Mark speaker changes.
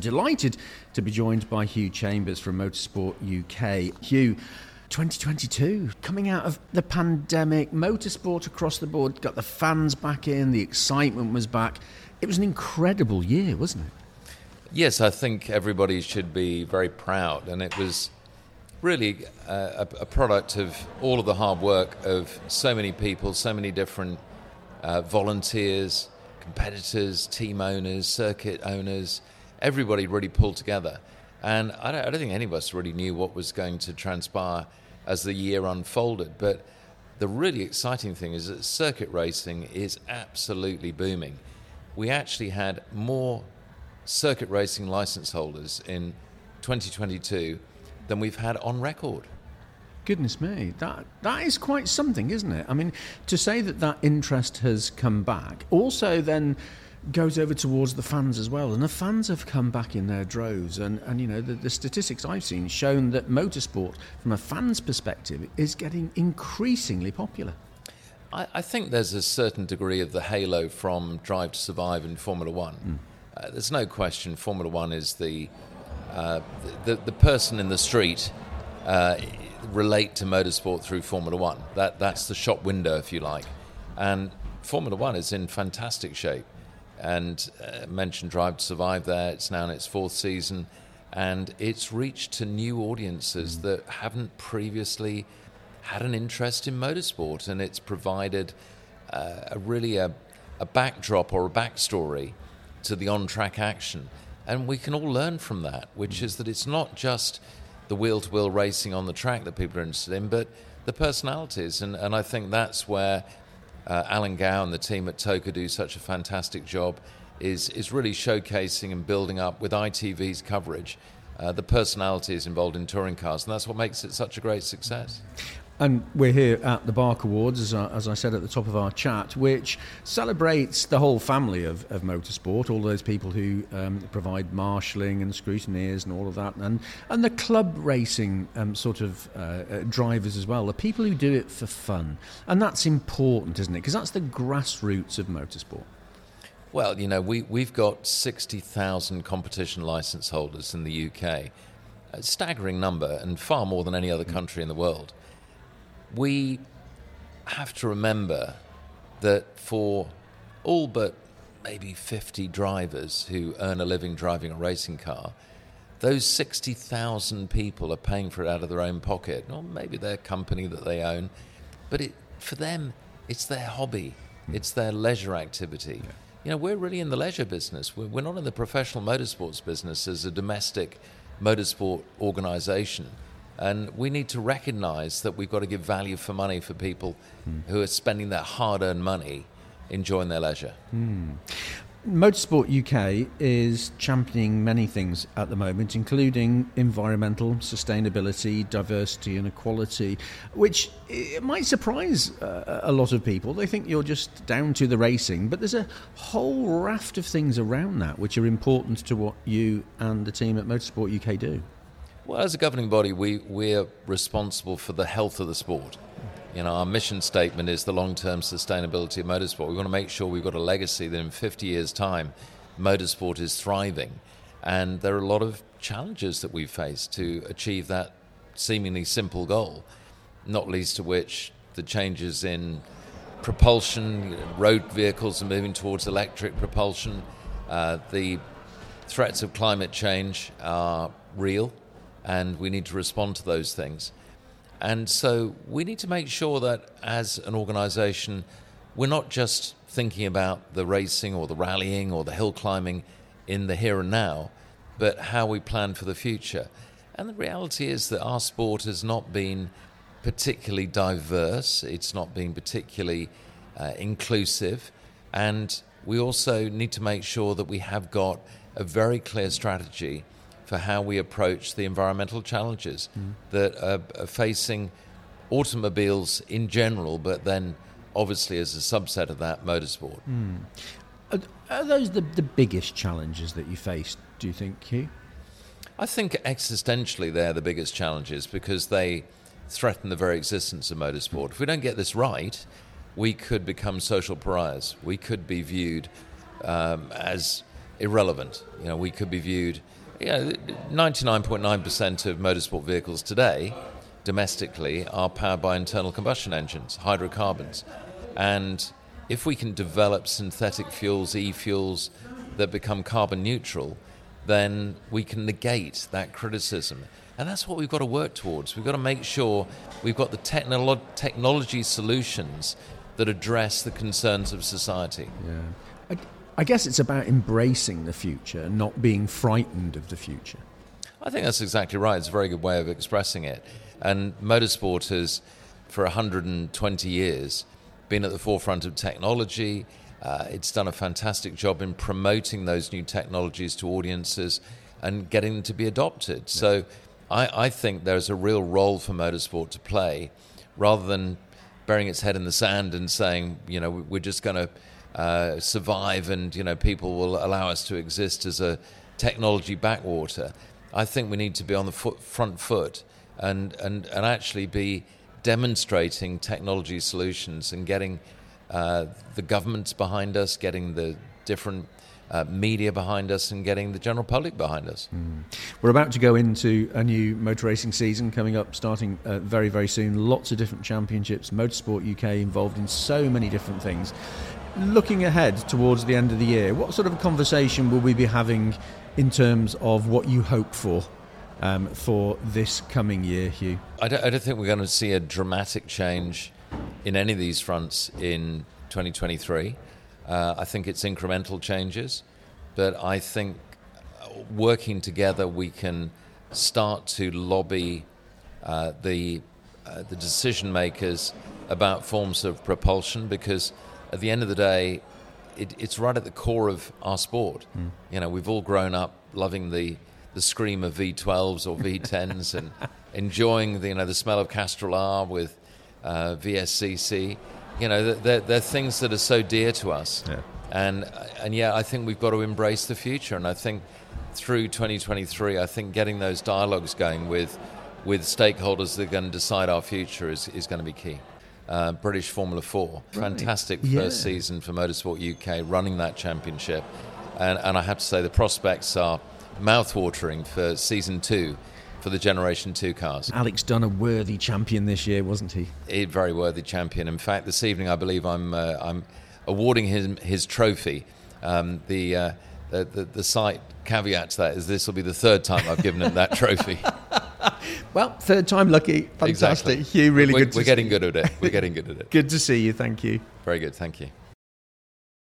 Speaker 1: Delighted to be joined by Hugh Chambers from Motorsport UK. Hugh, 2022, coming out of the pandemic, motorsport across the board, got the fans back in, the excitement was back. It was an incredible year, wasn't it?
Speaker 2: Yes, I think everybody should be very proud, and it was really a, a product of all of the hard work of so many people, so many different uh, volunteers, competitors, team owners, circuit owners. Everybody really pulled together. And I don't, I don't, think any of us really knew what was going to transpire as the year unfolded. But the really exciting thing is that circuit racing is absolutely booming. We actually had more circuit racing license holders in 2022 than we've had on record.
Speaker 1: Goodness me, that that is quite something, isn't it? I mean, to say that that interest has come back also then goes over towards the fans as well, and the fans have come back in their droves. And, and you know, the, the statistics I've seen shown that motorsport, from a fan's perspective, is getting increasingly popular.
Speaker 2: I, I think there's a certain degree of the halo from Drive to Survive in Formula One. Mm. Uh, there's no question Formula One is the uh, the, the person in the street uh, relate to motorsport through Formula One. That that's the shop window, if you like. And Formula One is in fantastic shape. And uh, mentioned Drive to Survive there. It's now in its fourth season, and it's reached to new audiences mm. that haven't previously had an interest in motorsport, and it's provided uh, a really a, a backdrop or a backstory to the on-track action and we can all learn from that, which is that it's not just the wheel to wheel racing on the track that people are interested in, but the personalities. And, and I think that's where uh, Alan Gow and the team at TOCA do such a fantastic job, is, is really showcasing and building up with ITV's coverage. Uh, the personalities involved in touring cars, and that's what makes it such a great success.
Speaker 1: And we're here at the BARC Awards, as I, as I, said at the top of our chat, which celebrates the whole family of, of motorsport, all those people who um, provide marshalling and scrutineers and all of that, and, and the club racing um, sort of uh, uh, drivers as well, the people who do it for fun. And that's important, isn't it? Because that's the grassroots of motorsport.
Speaker 2: Well, you know, we, we've got 60,000 competition license holders in the UK. A staggering number, and far more than any other country in the world we have to remember that for all but maybe 50 drivers who earn a living driving a racing car, those 60,000 people are paying for it out of their own pocket, or maybe their company that they own. But it, for them, it's their hobby, mm. it's their leisure activity. Yeah. You know, we're really in the leisure business. We're, we're not in the professional motorsports business as a domestic motorsport organization. And we need to recognize that we've got to give value for money for people mm. who are spending their hard earned money enjoying their leisure.
Speaker 1: Mm. Motorsport UK is championing many things at the moment, including environmental sustainability, diversity, and equality, which might surprise uh, a lot of people. They think you're just down to the racing, but there's a whole raft of things around that which are important to what you and the team at Motorsport UK do.
Speaker 2: Well, as a governing body, we, we're responsible for the health of the sport. You know, our mission statement is the long term sustainability of motorsport. We want to make sure we've got a legacy that in 50 years' time, motorsport is thriving. And there are a lot of challenges that we face to achieve that seemingly simple goal, not least of which the changes in propulsion, road vehicles are moving towards electric propulsion. Uh, the threats of climate change are real and we need to respond to those things. And so we need to make sure that as an organization, we're not just thinking about the racing or the rallying or the hill climbing in the here and now, but how we plan for the future. And the reality is that our sport has not been particularly diverse, it's not been particularly uh, inclusive, and we also need to make sure that we have got a very clear strategy for how we approach the environmental challenges mm. that are, are, facing automobiles in general, but then obviously as a subset of that, motorsport.
Speaker 1: Mm. Are, are, those the, the biggest challenges that you face, do you think, Hugh?
Speaker 2: I think existentially they're the biggest challenges because they threaten the very existence of motorsport. If we don't get this right, we could become social pariahs. We could be viewed um, as irrelevant. You know, we could be viewed. You know, 99.9% of motorsport vehicles today, domestically, are powered by internal combustion engines, hydrocarbons, and if we can develop synthetic fuels, e-fuels that become carbon neutral, then we can negate that criticism. And that's what we've got to work towards. We've got to make sure we've got the technolo- technology solutions that address the concerns of society.
Speaker 1: Yeah. I, guess it's about embracing the future, not being frightened of the future.
Speaker 2: I think that's exactly right. It's a very good way of expressing it. And motorsport has, for 120 years, been at the forefront of technology. Uh, it's done a fantastic job in promoting those new technologies to audiences and getting them to be adopted. Yeah. So I, I, think there's a real role for motorsport to play rather than burying its head in the sand and saying, you know, we're just going to uh, survive and, you know, people will allow us to exist as a technology backwater. I think we need to be on the foot, front foot and, and, and actually be demonstrating technology solutions and getting uh, the governments behind us, getting the different uh, media behind us, and getting the general public behind us. Mm.
Speaker 1: We're about to go into a new motor racing season coming up, starting uh, very, very soon. Lots of different championships, Motorsport UK involved in so many different things. Looking ahead towards the end of the year, what sort of conversation will we be having in terms of what you hope for um, for this coming year, Hugh?
Speaker 2: I don't, I don't, think we're going to see a dramatic change in any of these fronts in 2023. Uh, I think it's incremental changes, but I think working together we can start to lobby uh, the uh, the decision makers about forms of propulsion because at the end of the day, it, it's right at the core of our sport. Mm. You know, we've all grown up loving the the scream of V12s or V10s and enjoying the, you know, the smell of Castrol R with uh, VSCC. You know, they're, they're things that are so dear to us. Yeah. And, and yeah, I think we've got to embrace the future. And I think through 2023, I think getting those dialogues going with, with stakeholders that are going to decide our future is, is going to be key. Uh, British Formula 4, fantastic right. first season for Motorsport UK, running that championship. And, and I have to say, the prospects are mouthwatering for season two for the Generation 2 cars.
Speaker 1: Alex Dunne, a worthy champion this year, wasn't he?
Speaker 2: A very worthy champion. In fact, this evening I believe I'm, uh, I'm awarding him his trophy. Um, the, uh, the, the, the site caveat to that is this will be the third time I've given him that trophy.
Speaker 1: Well, third time lucky. Fantastic.
Speaker 2: Exactly.
Speaker 1: Hugh, really
Speaker 2: we're,
Speaker 1: good
Speaker 2: We're getting good at it. We're getting good at it.
Speaker 1: good to see you. Thank you.
Speaker 2: Very good. Thank you.